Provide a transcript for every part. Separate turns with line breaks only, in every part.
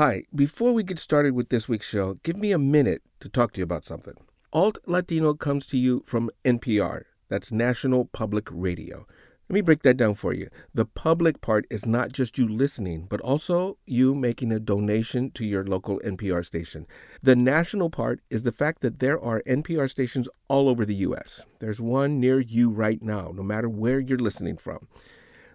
Hi, before we get started with this week's show, give me a minute to talk to you about something. Alt Latino comes to you from NPR, that's National Public Radio. Let me break that down for you. The public part is not just you listening, but also you making a donation to your local NPR station. The national part is the fact that there are NPR stations all over the U.S. There's one near you right now, no matter where you're listening from.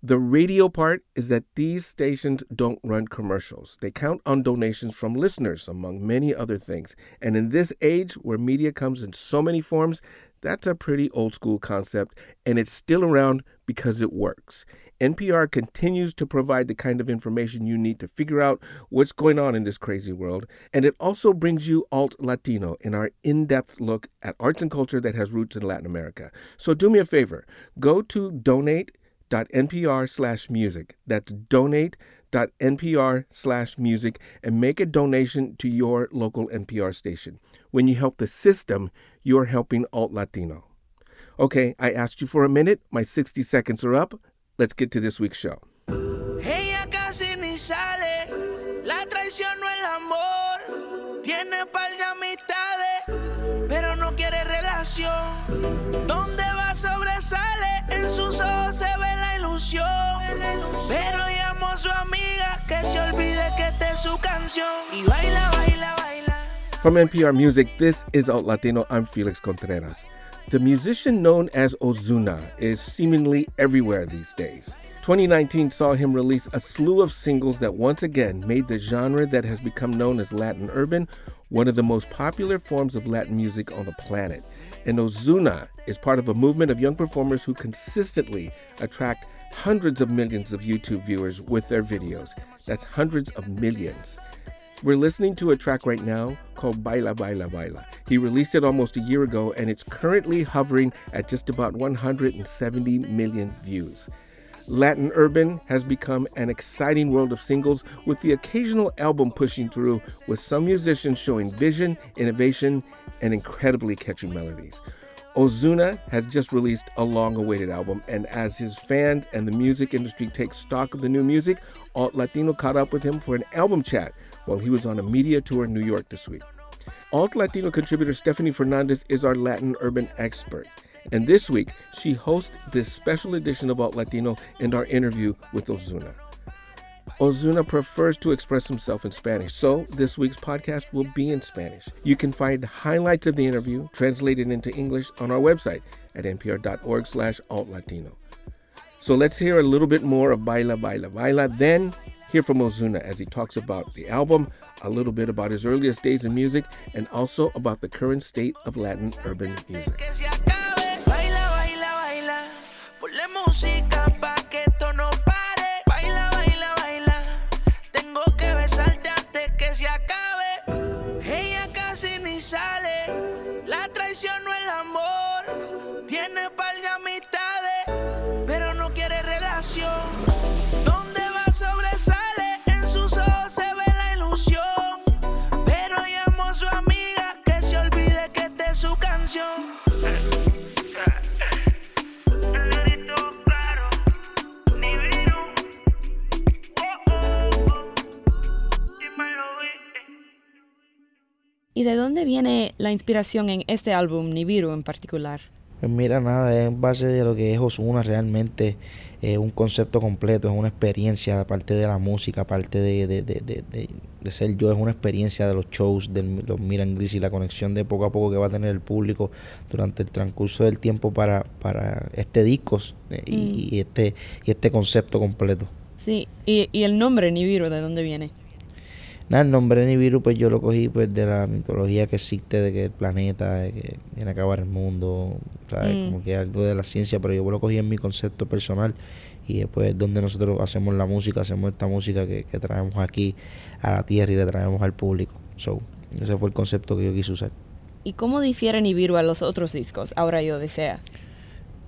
The radio part is that these stations don't run commercials. They count on donations from listeners, among many other things. And in this age where media comes in so many forms, that's a pretty old school concept, and it's still around because it works. NPR continues to provide the kind of information you need to figure out what's going on in this crazy world, and it also brings you Alt Latino in our in depth look at arts and culture that has roots in Latin America. So do me a favor go to donate.npr slash music. That's donate.npr slash music and make a donation to your local NPR station. When you help the system, you're helping Alt Latino. Okay, I asked you for a minute. My 60 seconds are up. Let's get to this week's show.
Sobresale, sus ojos se ve la ilusión. Pero llamo a su amiga que se olvide que esta es su canción. Y baila, baila, baila.
From NPR Music, this is Alt Latino. I'm Felix Contreras. The musician known as Ozuna is seemingly everywhere these days. 2019 saw him release a slew of singles that once again made the genre that has become known as Latin urban one of the most popular forms of Latin music on the planet. And Ozuna is part of a movement of young performers who consistently attract hundreds of millions of YouTube viewers with their videos. That's hundreds of millions. We're listening to a track right now called Baila Baila Baila. He released it almost a year ago and it's currently hovering at just about 170 million views. Latin Urban has become an exciting world of singles with the occasional album pushing through, with some musicians showing vision, innovation, and incredibly catchy melodies. Ozuna has just released a long awaited album, and as his fans and the music industry take stock of the new music, Alt Latino caught up with him for an album chat while he was on a media tour in New York this week. Alt Latino contributor Stephanie Fernandez is our Latin urban expert. And this week, she hosts this special edition of Alt Latino and our interview with Ozuna. Ozuna prefers to express himself in Spanish, so this week's podcast will be in Spanish. You can find highlights of the interview translated into English on our website at npr.org slash altlatino. So let's hear a little bit more of Baila Baila Baila, then hear from Ozuna as he talks about the album, a little bit about his earliest days in music, and also about the current state of Latin urban music.
Se acabe. Ella casi ni sale. La traición no el amor. Tiene par de
dónde viene la inspiración en este álbum, Nibiru en particular?
Pues mira, nada, es en base de lo que es Osuna realmente, eh, un concepto completo, es una experiencia, aparte de la música, aparte de, de, de, de, ser yo, es una experiencia de los shows, de los Miran Gris y la conexión de poco a poco que va a tener el público durante el transcurso del tiempo para, para este disco eh, y, y este, y este concepto completo.
Sí, y, y el nombre Nibiru, ¿de dónde viene?
Nada, el nombre de Nibiru pues yo lo cogí pues de la mitología que existe de que el planeta, de que viene a acabar el mundo, ¿sabes?
Mm.
Como que algo de la ciencia, pero yo lo cogí en mi concepto personal y después es donde nosotros hacemos la música, hacemos esta música que, que traemos aquí a la tierra y le traemos al público. So, ese fue el concepto que yo quise usar.
¿Y cómo difiere Nibiru a los otros discos, Ahora yo desea?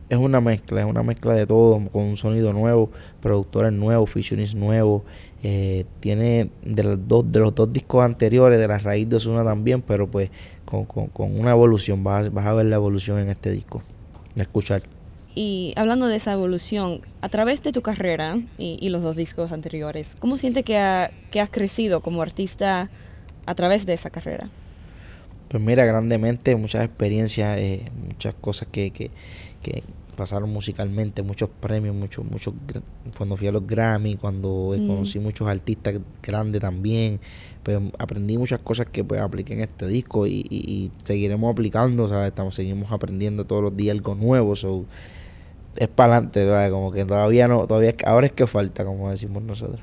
Es una mezcla, es una mezcla de todo, con un sonido nuevo, productores nuevos, featurings nuevos. eh, tiene de los, dos, de los dos discos anteriores, de la raíz de Osuna también, pero pues con, con, con una evolución. Vas, a- vas a ver la evolución en este disco. De escuchar.
Y hablando de esa evolución, a través de tu carrera y, los dos discos anteriores, ¿cómo sientes que, que has crecido como artista a través de esa carrera?
Pues mira, grandemente, muchas experiencias, eh, muchas cosas que, que, que, pasaron musicalmente, muchos premios, muchos, muchos, cuando fui a los Grammy, cuando mm. conocí muchos artistas grandes también, pues aprendí muchas cosas que pues apliqué en este disco y, y, seguiremos aplicando, ¿sabes? Estamos, seguimos aprendiendo todos los días algo nuevo, so, es para adelante, como que todavía no, todavía ahora es que falta, como decimos nosotros.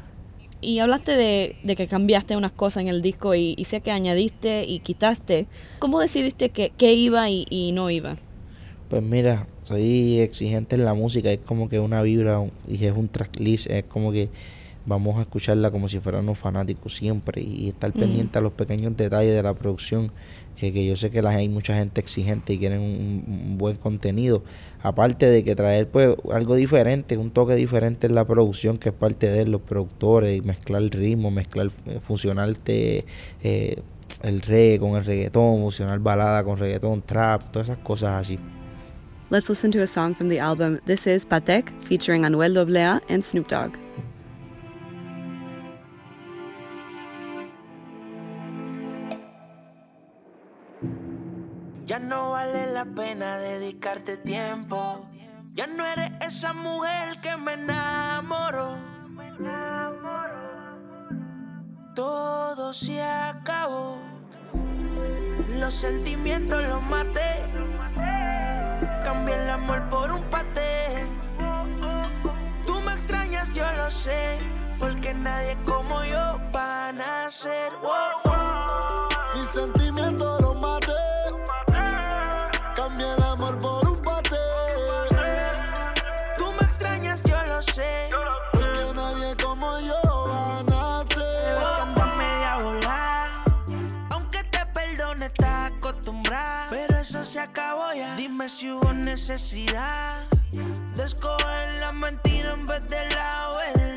Y hablaste de, de, que cambiaste unas cosas en el disco y, sé que añadiste y quitaste. ¿Cómo decidiste que, iba y, y, no iba?
Pues mira, soy exigente en la música, es como que una vibra y es un tracklist, es como que vamos a escucharla como si fuéramos fanáticos siempre y estar pendiente a los pequeños detalles de la producción, que, que yo sé que hay mucha gente exigente y quieren un, buen contenido. Aparte de que traer pues algo diferente, un toque diferente en la producción, que es parte de los productores, y mezclar el ritmo, mezclar, eh, funcionarte eh, el reggae con el reggaetón, funcionar balada con reggaetón, trap, todas esas cosas así.
Let's listen to a song from the album This Is Patek featuring Anuel AA and Snoop Dogg.
Ya no vale la pena dedicarte tiempo. Ya no eres esa mujer que me enamoró. Todo se acabó. Los sentimientos los maté. Cambié el amor por un paté. Tú me extrañas, yo lo sé. Porque nadie como yo va a nacer.
Mis sentimientos los maté. Cambié el amor por un paté.
Tú me extrañas, yo lo sé.
Porque nadie como yo va a nacer.
Cuando media volar. Aunque te perdone, se acabó ya. Dime si hubo necesidad de escoger la mentira en vez de la verdad.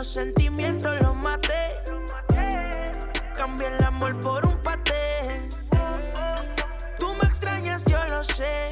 Los sentimientos los maté. Cambié el amor por un paté. Tú me extrañas, yo lo sé.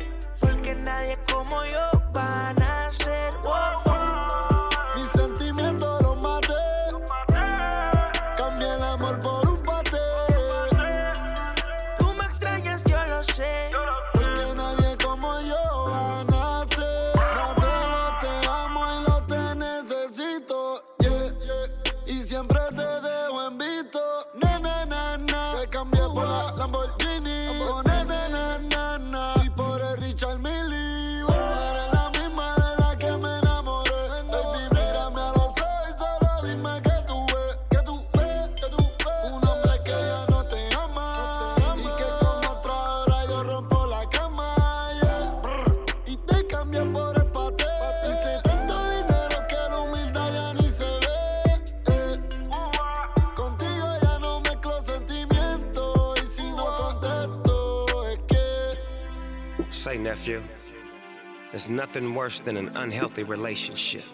Nothing worse than an unhealthy relationship.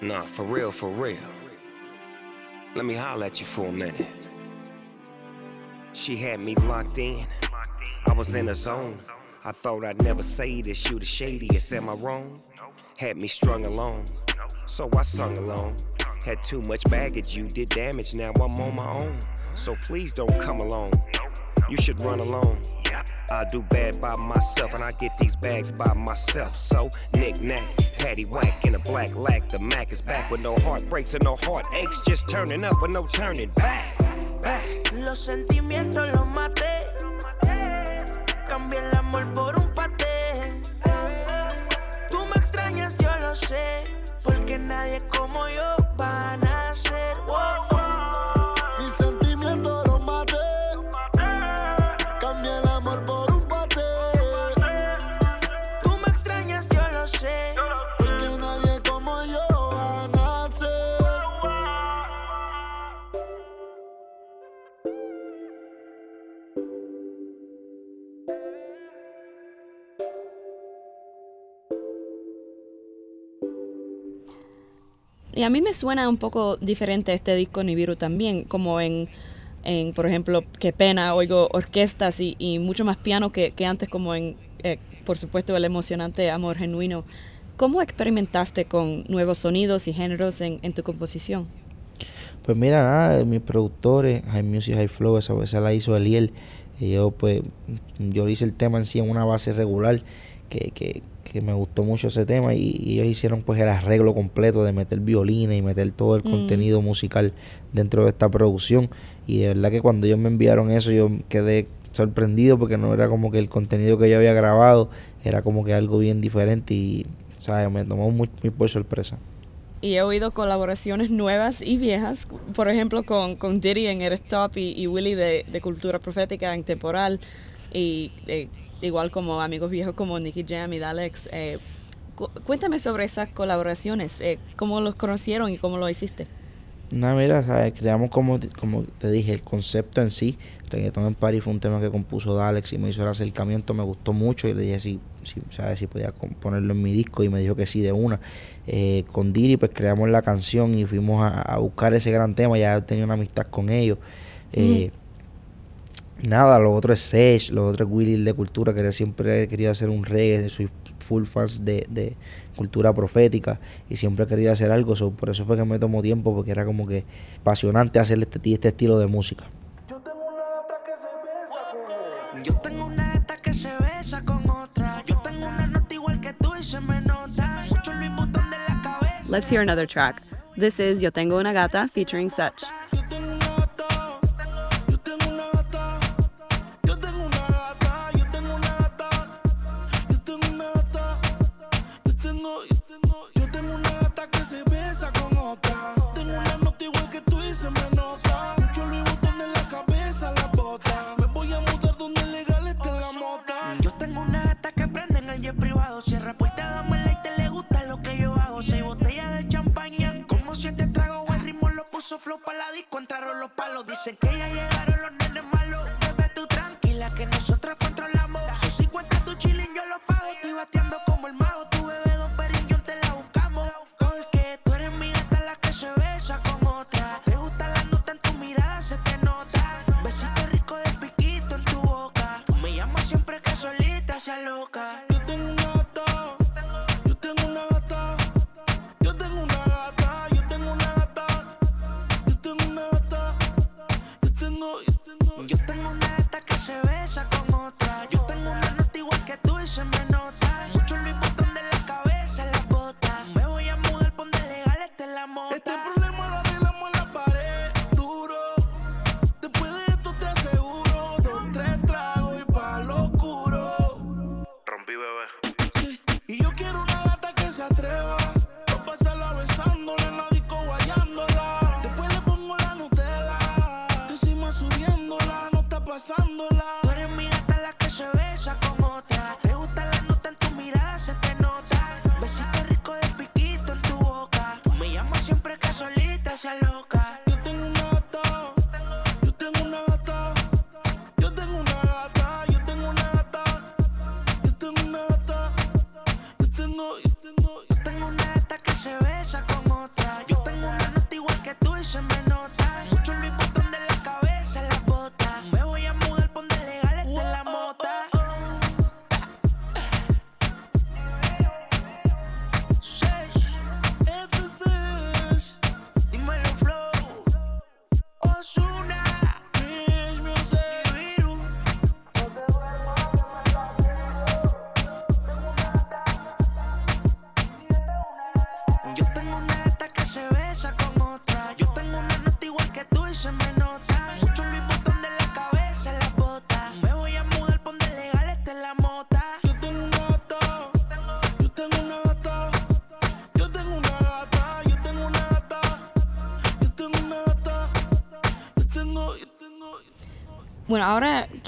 Nah, for real, for real. Let me holler at you for a minute. She had me locked in. I was in a zone. I thought I'd never say this. You the shadiest, am I wrong? Had me strung along. So I sung along. Had too much baggage, you did damage. Now I'm on my own. So please don't come along. You should run alone. I do bad by myself, and I get these bags by myself. So, knick knack, patty whack in a black lack. The Mac is back with no heartbreaks and no heartaches. Just turning up with no turning back. Back.
Los sentimientos los maté.
Y a mí me suena un poco diferente este disco Nibiru también, como en, en por ejemplo, Qué pena, oigo orquestas y, mucho más piano que, que antes, como en, eh, por supuesto, el emocionante Amor Genuino. ¿Cómo experimentaste con nuevos sonidos y géneros en, en tu composición?
Pues mira, nada, mis productores, High Music, High Flow, esa, esa la hizo Eliel. Y yo, pues, yo hice el tema en sí en una base regular, que, que, que me gustó mucho ese tema. Y, y ellos hicieron, pues, el arreglo completo de meter violines y meter todo el
Mm.
contenido musical dentro de esta producción. Y de verdad que cuando ellos me enviaron eso, yo quedé sorprendido porque no era como que el contenido que yo había grabado, era como que algo bien diferente. Y, ¿sabes? Me tomó muy, muy por sorpresa.
Y he oído colaboraciones nuevas y viejas, por ejemplo con, con Diddy en Eres Top y, y Willy de, de Cultura Profética en Temporal, y eh, igual como amigos viejos como Nicky Jam y Dalex. Eh, cu- cuéntame sobre esas colaboraciones, eh, cómo los conocieron y cómo lo hiciste.
No, mira, ¿sabes? creamos como, te- como te dije, el concepto en sí. Reggaetón en París fue un tema que compuso Dalex y me hizo el acercamiento, me gustó mucho y le dije si, si, ¿sabes? si podía ponerlo en mi disco y me dijo que sí de una. Eh, con Diri pues creamos la canción y fuimos a, a buscar ese gran tema, ya tenía una amistad con ellos. Eh, Nada, lo otro es Sage, lo otro es Willy de Cultura, que siempre he querido hacer un reggae, soy full fans de, de cultura profética y siempre he querido hacer algo, so, por eso fue que me tomó tiempo, porque era como que apasionante hacer este, este estilo de música.
Yo tengo una gata que se besa con otra. Yo tengo una nota igual que tú y se me nota. Mucho Luis Butón de la cabeza.
Let's hear another track. This is Yo Tengo Una Gata featuring Such.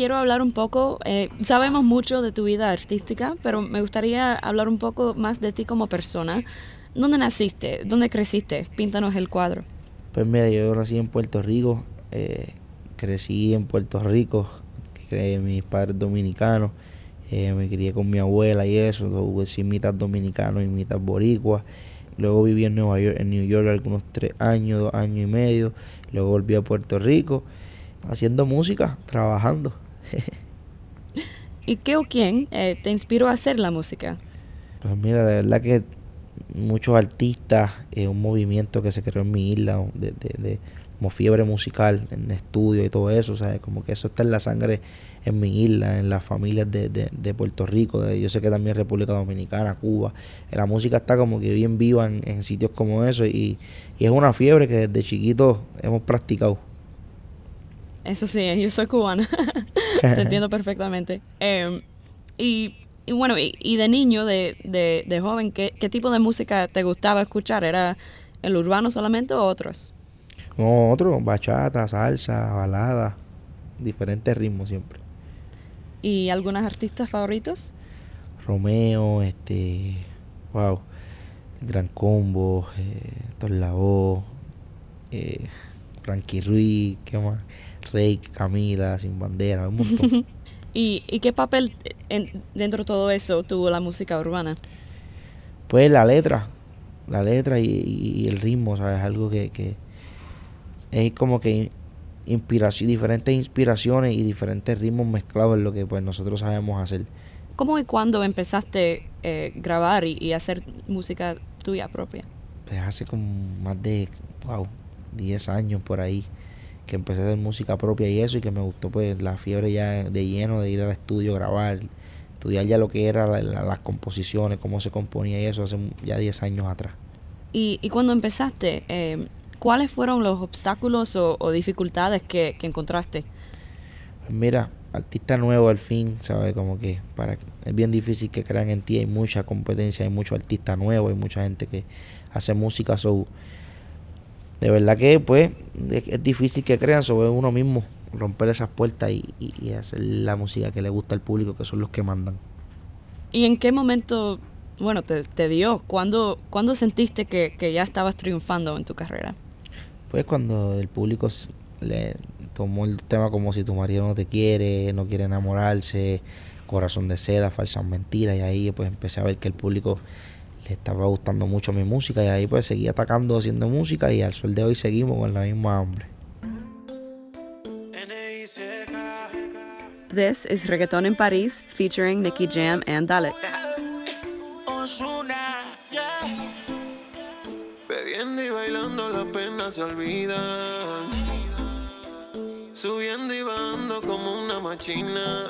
Quiero
hablar un poco, eh, sabemos mucho de tu vida artística, pero me gustaría hablar un poco más de ti como persona. ¿Dónde naciste? ¿Dónde creciste? Píntanos el cuadro.
Pues mira, yo nací en Puerto Rico, eh, crecí en Puerto Rico, que mis padres dominicanos, eh, me crié con mi abuela y eso, so, pues, sí, mitad dominicano y mitad boricua. Luego viví en Nueva York, en New York algunos tres años, dos años y medio. Luego volví a Puerto Rico haciendo música, trabajando.
¿Y qué o quién eh, te inspiró a hacer la música?
Pues mira, de verdad que muchos artistas, eh, un movimiento que se creó en mi isla, de, de, de, como fiebre musical, en estudio y todo eso, ¿sabes? Como que eso está en la sangre en mi isla, en las familias de, de, de Puerto Rico, yo sé que también República Dominicana, Cuba. La música está como que bien viva en, en sitios como eso y, y, es una fiebre que desde chiquito hemos practicado.
Eso sí, yo soy cubana, te entiendo perfectamente. Eh, y, y, bueno, y, y, de niño, de, de, de joven, ¿qué, ¿qué tipo de música te gustaba escuchar? ¿Era el urbano solamente o otros?
No, otros, bachata, salsa, balada, diferentes ritmos siempre.
¿Y algunos artistas favoritos?
Romeo, este, wow, Gran Combo, eh, Torlao, eh, Frankie Ruiz, ¿qué más? Rey, Camila, Sin Bandera, un montón.
¿Y, ¿Y, qué papel en, dentro de todo eso tuvo la música urbana?
Pues la letra, la letra y, y el ritmo, ¿sabes? Algo que, que es como que inspiración, diferentes inspiraciones y diferentes ritmos mezclados en lo que pues nosotros sabemos hacer.
¿Cómo y cuándo empezaste a eh, grabar y, y, hacer música tuya propia?
Pues hace como más de, wow, 10 años por ahí que empecé a hacer música propia y eso y que me gustó pues la fiebre ya de lleno de ir al estudio, grabar, estudiar ya lo que era la, la, las composiciones, cómo se componía y eso hace ya 10 años atrás.
¿Y, y cuando empezaste, eh, cuáles fueron los obstáculos o, o dificultades que, que, encontraste?
Pues mira, artista nuevo al fin, ¿sabes? Como que para es bien difícil que crean en ti, hay mucha competencia, hay muchos artistas nuevos, hay mucha gente que hace música, so, de verdad que pues es, es difícil que crean sobre uno mismo, romper esas puertas y, y, y, hacer la música que le gusta al público, que son los que mandan.
¿Y en qué momento, bueno, te, te dio? ¿Cuándo, ¿Cuándo, sentiste que, que, ya estabas triunfando en tu carrera?
Pues cuando el público le tomó el tema como si tu marido no te quiere, no quiere enamorarse, corazón de seda, falsas mentiras, y ahí pues empecé a ver que el público le estaba gustando mucho mi música y ahí pues seguí atacando haciendo música y al sol de hoy seguimos con la misma hambre.
This is Reggaeton in Paris featuring Nicky Jam and Dalek.
Osuna, yeah. Bebiendo y bailando las penas se olvidan. Subiendo y bajando como una machina.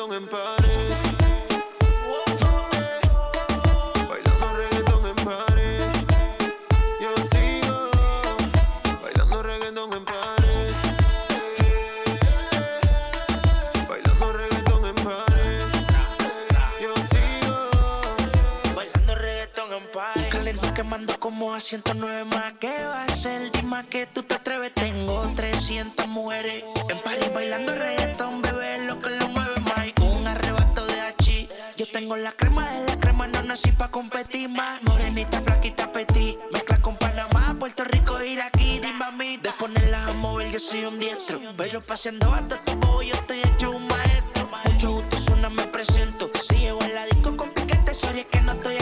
Reggaetón en pared.
quemando como a 109 más. ¿Qué va a ser? Dime que tú te atreves. Tengo 300 mujeres en París bailando reggaetón, bebé, lo que lo más. Yo tengo la crema de la crema, no nací pa' competir más. Morenita, flaquita, petit. Mezcla con Panamá, Puerto Rico, Iraquí, dime a mí. De a mover, yo soy un diestro. Pero paseando hasta tu bobo, yo estoy hecho un maestro. Mucho gusto, suena, me presento. Si llego en la disco con piquete, sorry, es que no estoy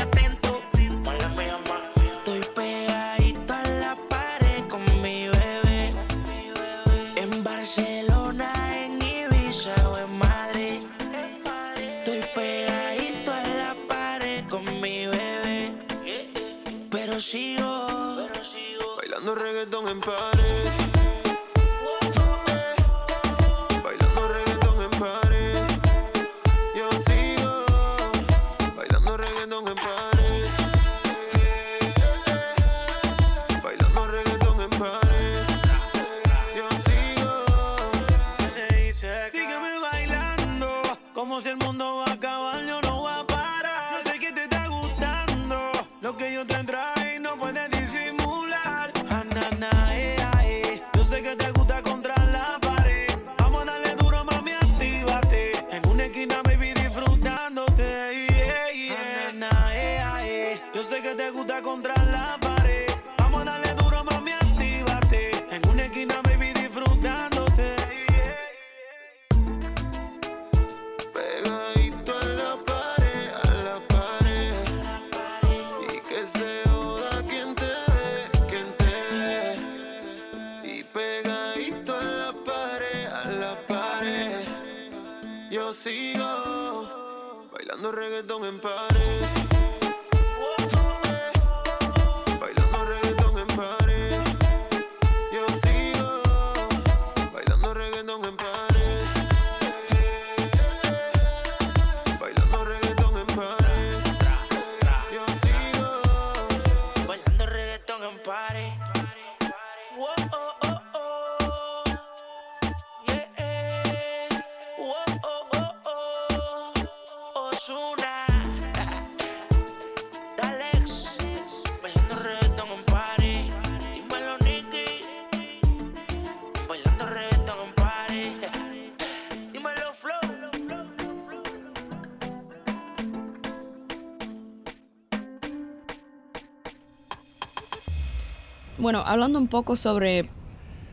Bueno, hablando un poco sobre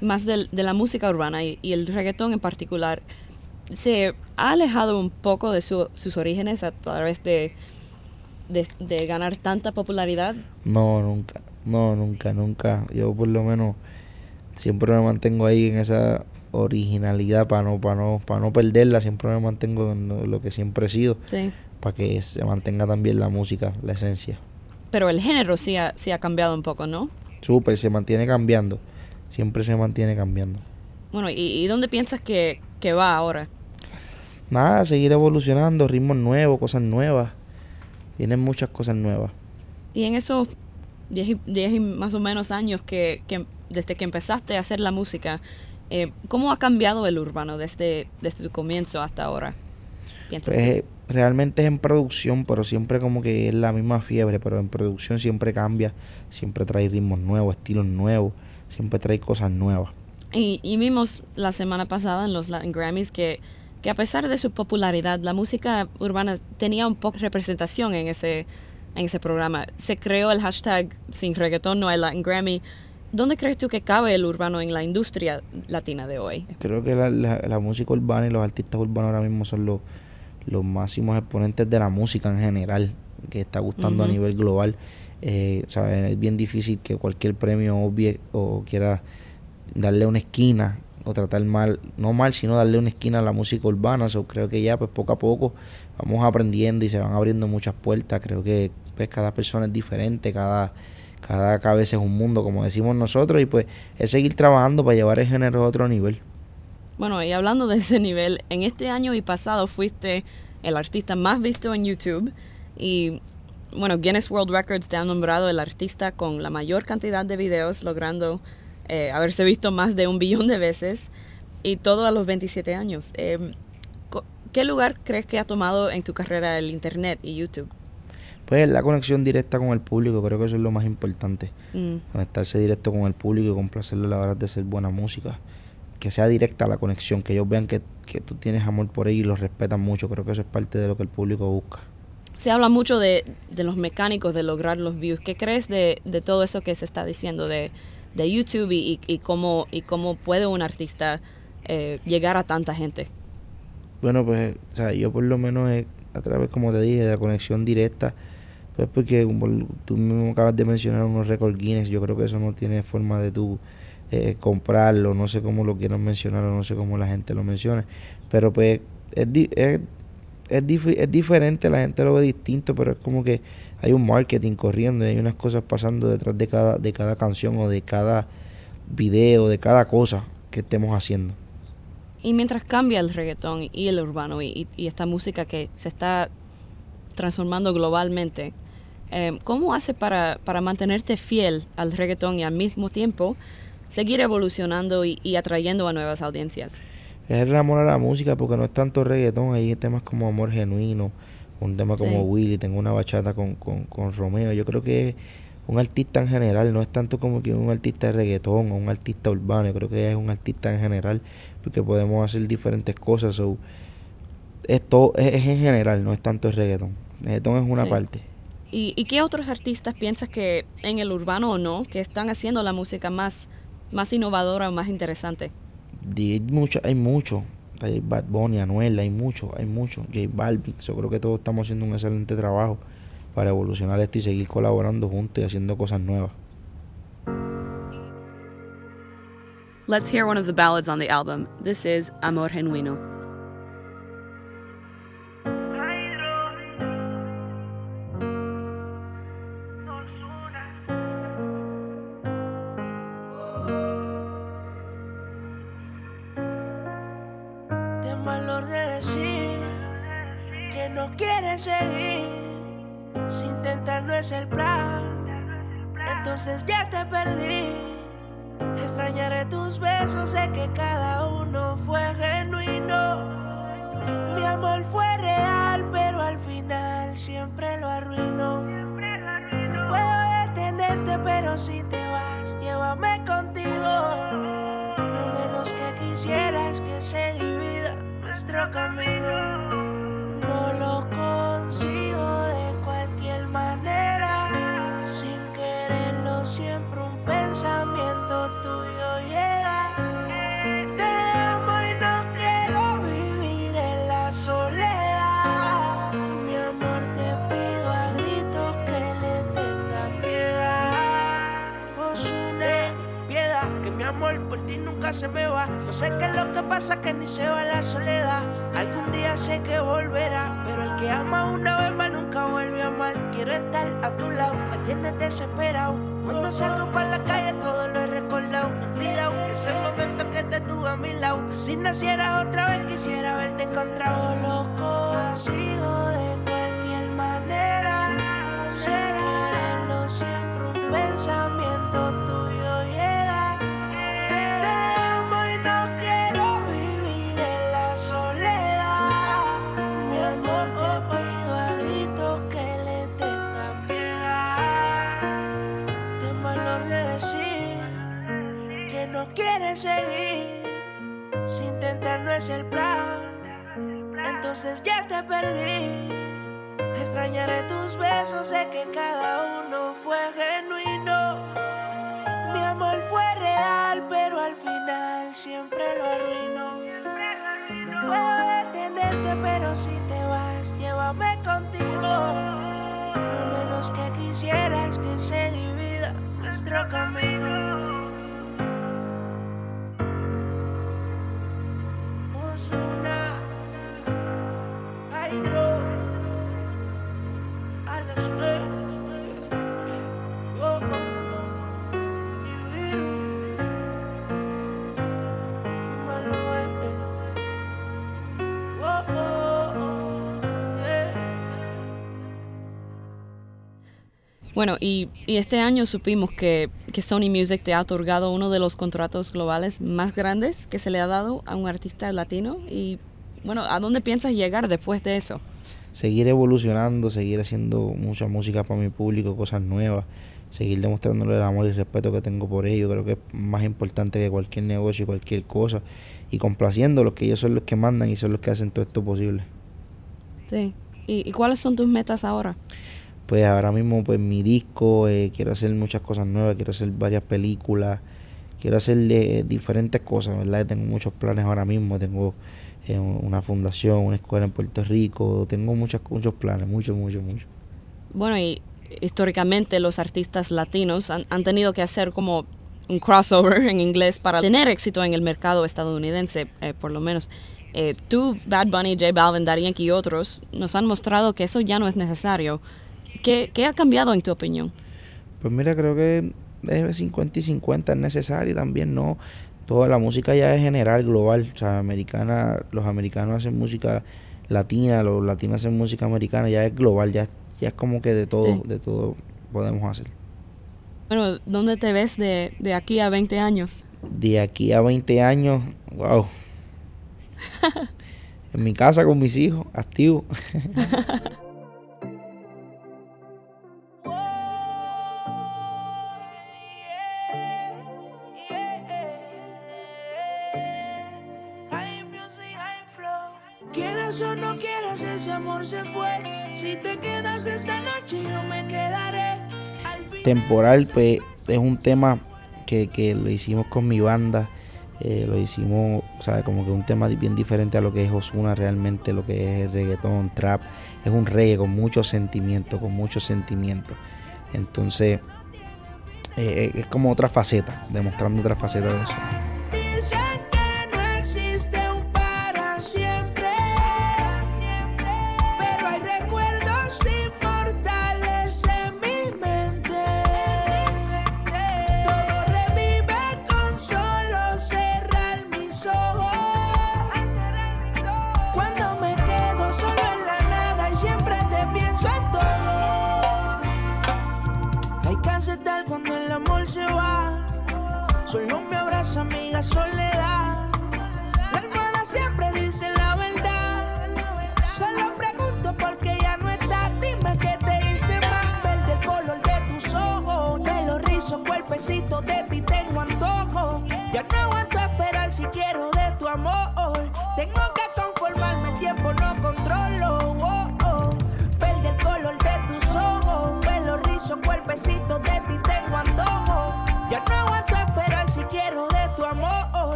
más de, la música urbana y, y el reggaetón en particular, se ha alejado un poco de su- sus orígenes a través de, de, de ganar tanta popularidad.
No, nunca. No, nunca, nunca. Yo por lo menos siempre me mantengo ahí en esa originalidad para no, para no, para no perderla. Siempre me mantengo en lo- lo que siempre he sido.
Sí.
Para que se mantenga también la música, la esencia.
Pero el género sí ha, sí ha cambiado un poco, ¿no?
Súper, se mantiene cambiando. Siempre se mantiene cambiando.
Bueno, ¿y, y dónde piensas que, que va ahora?
Nada, seguir evolucionando, ritmos nuevos, cosas nuevas. Vienen muchas cosas nuevas.
Y en esos 10 y, 10 y más o menos años que, que desde que empezaste a hacer la música, eh, ¿cómo ha cambiado el urbano desde, desde tu comienzo hasta ahora? ¿Piensas?
Pues, realmente es en producción, pero siempre como que es la misma fiebre, pero en producción siempre cambia, siempre trae ritmos nuevos, estilos nuevos, siempre trae cosas nuevas.
Y, y vimos la semana pasada en los Latin Grammys que, que a pesar de su popularidad, la música urbana tenía un poco de representación en ese, en ese programa. Se creó el hashtag sin reggaetón no hay Latin Grammy. ¿Dónde crees tú que cabe el urbano en la industria latina de hoy?
Creo que la, la- la música urbana y los artistas urbanos ahora mismo son los, los máximos exponentes de la música en general, que está gustando a nivel global. Eh, ¿sabes? Es bien difícil que cualquier premio obvie o quiera darle una esquina o tratar mal, no mal, sino darle una esquina a la música urbana. So, creo que ya pues poco a poco vamos aprendiendo y se van abriendo muchas puertas. Creo que pues cada persona es diferente, cada, cada cabeza es un mundo, como decimos nosotros, y pues es seguir trabajando para llevar el género a otro nivel.
Bueno, y hablando de ese nivel, en este año y pasado fuiste el artista más visto en YouTube y bueno, Guinness World Records te ha nombrado el artista con la mayor cantidad de videos, logrando eh, haberse visto más de un billón de veces y todo a los 27 años. Eh, co- ¿Qué lugar crees que ha tomado en tu carrera el Internet y YouTube?
Pues la conexión directa con el público, creo que eso es lo más importante.
Mm,
Conectarse directo con el público y complacerlo a la hora de hacer buena música. Que sea directa la conexión, que ellos vean que, que tú tienes amor por ellos y los respetan mucho. Creo que eso es parte de lo que el público busca.
Se habla mucho de, de los mecánicos de lograr los views. ¿Qué crees de, de todo eso que se está diciendo de, de YouTube y, y- cómo, y cómo puede un artista eh, llegar a tanta gente?
Bueno, pues, o sea, yo por lo menos eh, a través, como te dije, de la conexión directa, pues porque como tú mismo acabas de mencionar unos récords Guinness, yo creo que eso no tiene forma de tú eh, comprarlo, no sé cómo lo quieran mencionar o no sé cómo la gente lo mencione, pero pues es, di- es, es, difi- es diferente, la gente lo ve distinto, pero es como que hay un marketing corriendo y hay unas cosas pasando detrás de cada, de cada canción o de cada video, de cada cosa que estemos haciendo.
Y mientras cambia el reggaetón y el urbano y- y esta música que se está transformando globalmente, eh, ¿cómo hace para, para mantenerte fiel al reggaetón y al mismo tiempo seguir evolucionando y, y atrayendo a nuevas audiencias?
Es el amor a la música porque no es tanto reggaetón, hay temas como Amor Genuino, un tema como
Sí.
Willy, tengo una bachata con, con, con Romeo. Yo creo que un artista en general, no es tanto como que un artista de reggaetón o un artista urbano, yo creo que es un artista en general porque podemos hacer diferentes cosas. So, esto es, es en general, no es tanto el reggaetón. El reggaetón es una
Sí.
parte.
¿Y, y qué otros artistas piensas que en el urbano o no, que están haciendo la música más, más innovadora o más interesante?
Hay mucho, hay mucho. Hay Bad Bunny, Anuel, hay mucho, hay mucho. J Balvin, yo creo que todos estamos haciendo un excelente trabajo para evolucionar esto y seguir colaborando juntos y haciendo cosas nuevas.
Let's hear one of the ballads on the album. This is Amor Genuino.
Amor por ti nunca se me va. No sé qué es lo que pasa, que ni se va la soledad. Algún día sé que volverá, pero el que ama una vez más nunca vuelve a amar. Quiero estar a tu lado, me tienes desesperado. Cuando salgo para la calle todo lo he recordado. No he olvidado ese momento que te tuve a mi lado. Si nacieras otra vez quisiera verte encontrado. Lo consigo seguir. Si intentar no es el plan, entonces ya te perdí. Extrañaré tus besos, sé que cada uno fue genuino. Mi amor fue real, pero al final siempre lo arruinó. No puedo detenerte, pero si te vas, llévame
Bueno, y, y este año supimos que, que Sony Music te ha otorgado uno de los contratos globales más grandes que se le ha dado a un artista latino. Y bueno, ¿a dónde piensas llegar después de eso?
seguir evolucionando, seguir haciendo mucha música para mi público, cosas nuevas, seguir demostrándole el amor y respeto que tengo por ellos, creo que es más importante que cualquier negocio y cualquier cosa, y complaciéndolos, que ellos son los que mandan y son los que hacen todo esto posible.
Sí. ¿Y, y cuáles son tus metas ahora?
Pues ahora mismo, pues mi disco, eh, quiero hacer muchas cosas nuevas, quiero hacer varias películas, quiero hacer eh, diferentes cosas, ¿verdad? Tengo muchos planes ahora mismo, tengo eh, una fundación, una escuela en Puerto Rico, tengo muchas, muchos planes, muchos, muchos, muchos.
Bueno, y históricamente los artistas latinos han, tenido que hacer como un crossover en inglés para tener éxito en el mercado estadounidense, eh, por lo menos. Eh, tú, Bad Bunny, J Balvin, Daddy y otros nos han mostrado que eso ya no es necesario. ¿Qué, qué ha cambiado en tu opinión?
Pues mira, creo que es 50 y 50 es necesario también, ¿no? Toda la música ya es general, global. O sea, americana, los americanos hacen música latina, los latinos hacen música americana, ya es global, ya, ya es como que de todo,
Sí.
de todo podemos hacer.
Bueno, ¿dónde te ves de, de aquí a 20 años?
De aquí a 20 años, wow. en mi casa con mis hijos, activo.
no quieras, ese amor se fue. Si te quedas esta noche, yo me quedaré.
Temporal, pues es un tema que, que lo hicimos con mi banda. eh, lo hicimos, o sea, como que un tema bien diferente a lo que es Osuna realmente, lo que es el reggaetón, trap. Es un reggae con mucho sentimiento, con mucho sentimiento. Entonces, eh, es como otra faceta, demostrando otra faceta de eso.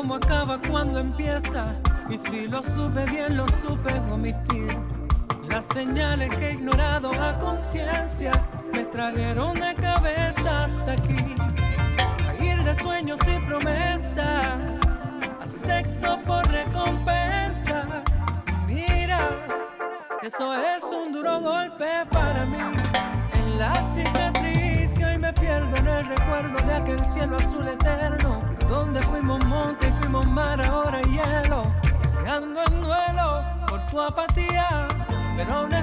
Cómo acaba cuando empieza. Y si lo supe bien, lo supe omitir. Las señales que he ignorado a conciencia me trajeron de cabeza hasta aquí. A ir de sueños y promesas, a sexo por recompensa. Mira, eso es un duro golpe para mí. En la cicatriz y hoy me pierdo en el recuerdo de aquel cielo azul eterno. Donde fuimos monte y fuimos mar, ahora hielo. Ando en duelo por tu apatía, pero aún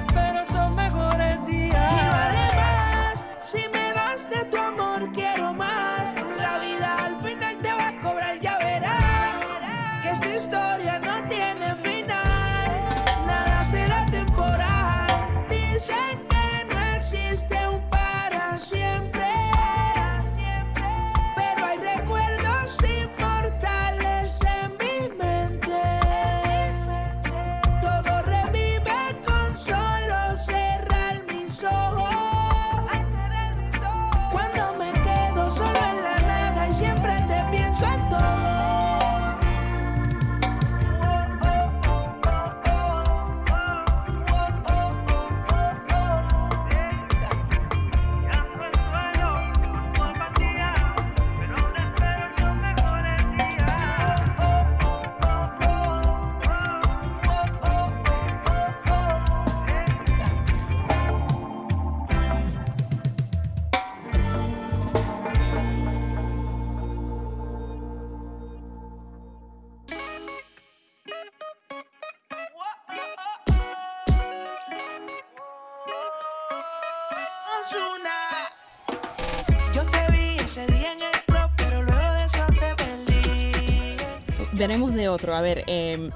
Veremos de otro. A ver, eh,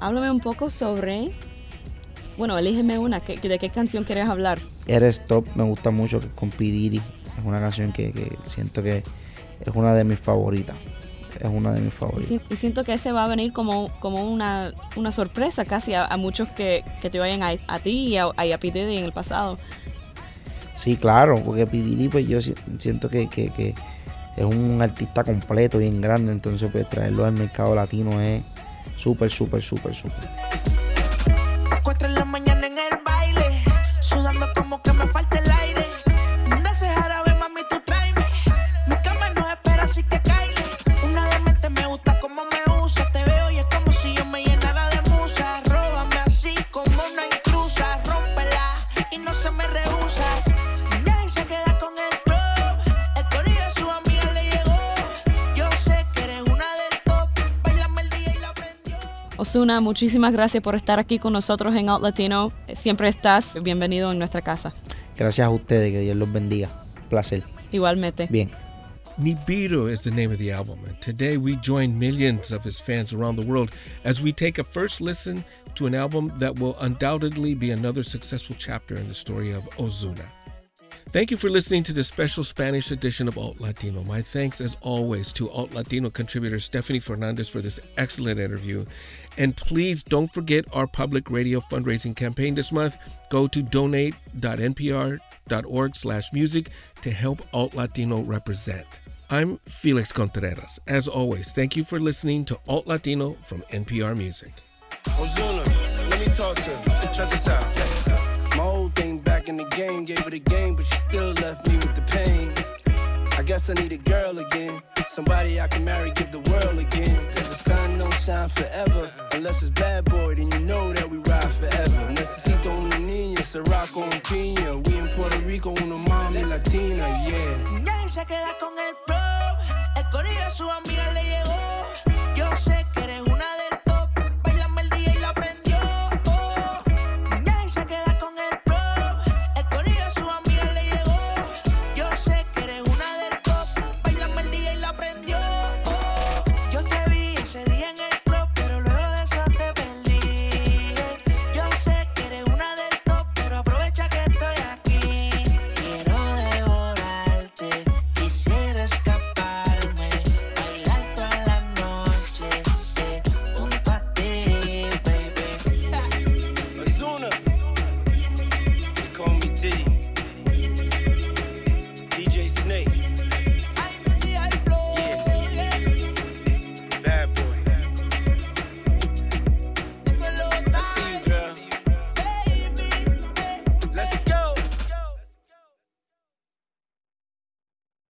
háblame un poco sobre. Bueno, elígeme una. ¿qué- ¿De qué canción quieres hablar?
Eres Top me gusta mucho con P. Diddy. Es una canción que, que siento que es una de mis favoritas. Es una de mis favoritas.
y siento que ese va a venir como, como una, una sorpresa casi a, a muchos que, que te vayan a, a ti y a, a P. Diddy en el pasado.
Sí, claro, porque P. Diddy, pues yo si- siento que- que es un artista completo, bien grande. Entonces, pues traerlo al mercado latino es súper, súper, súper, súper.
Osuna, muchísimas gracias por estar aquí con nosotros en Out Latino. Siempre estás bienvenido en nuestra casa.
Gracias a ustedes, que Dios los bendiga. Un placer.
Igualmente.
Bien.
Nibiru is the name of the album, and today we join millions of his fans around the world as we take a first listen to an album that will undoubtedly be another successful chapter in the story of Ozuna. Thank you for listening to this special Spanish edition of Alt Latino. My thanks, as always, to Alt Latino contributor Stephanie Fernandez for this excellent interview. And please don't forget our public radio fundraising campaign this month. Go to donate.npr.org slash music to help Alt Latino represent. I'm Felix Contreras. As always, thank you for listening to Alt Latino from NPR Music.
Ozuna, let me talk to her. Check this out. My old thing back in the game gave game, but she still left me with the pain. I guess I need a girl again. Somebody I can marry, give the world again. Cause the sun don't shine forever. Unless it's bad boy, then you know that we ride forever. Necesito una niña, Ciroc con piña. We in Puerto Rico, una mami latina, yeah.
Y se queda con el pro. El corillo a su amiga le llegó. Yo sé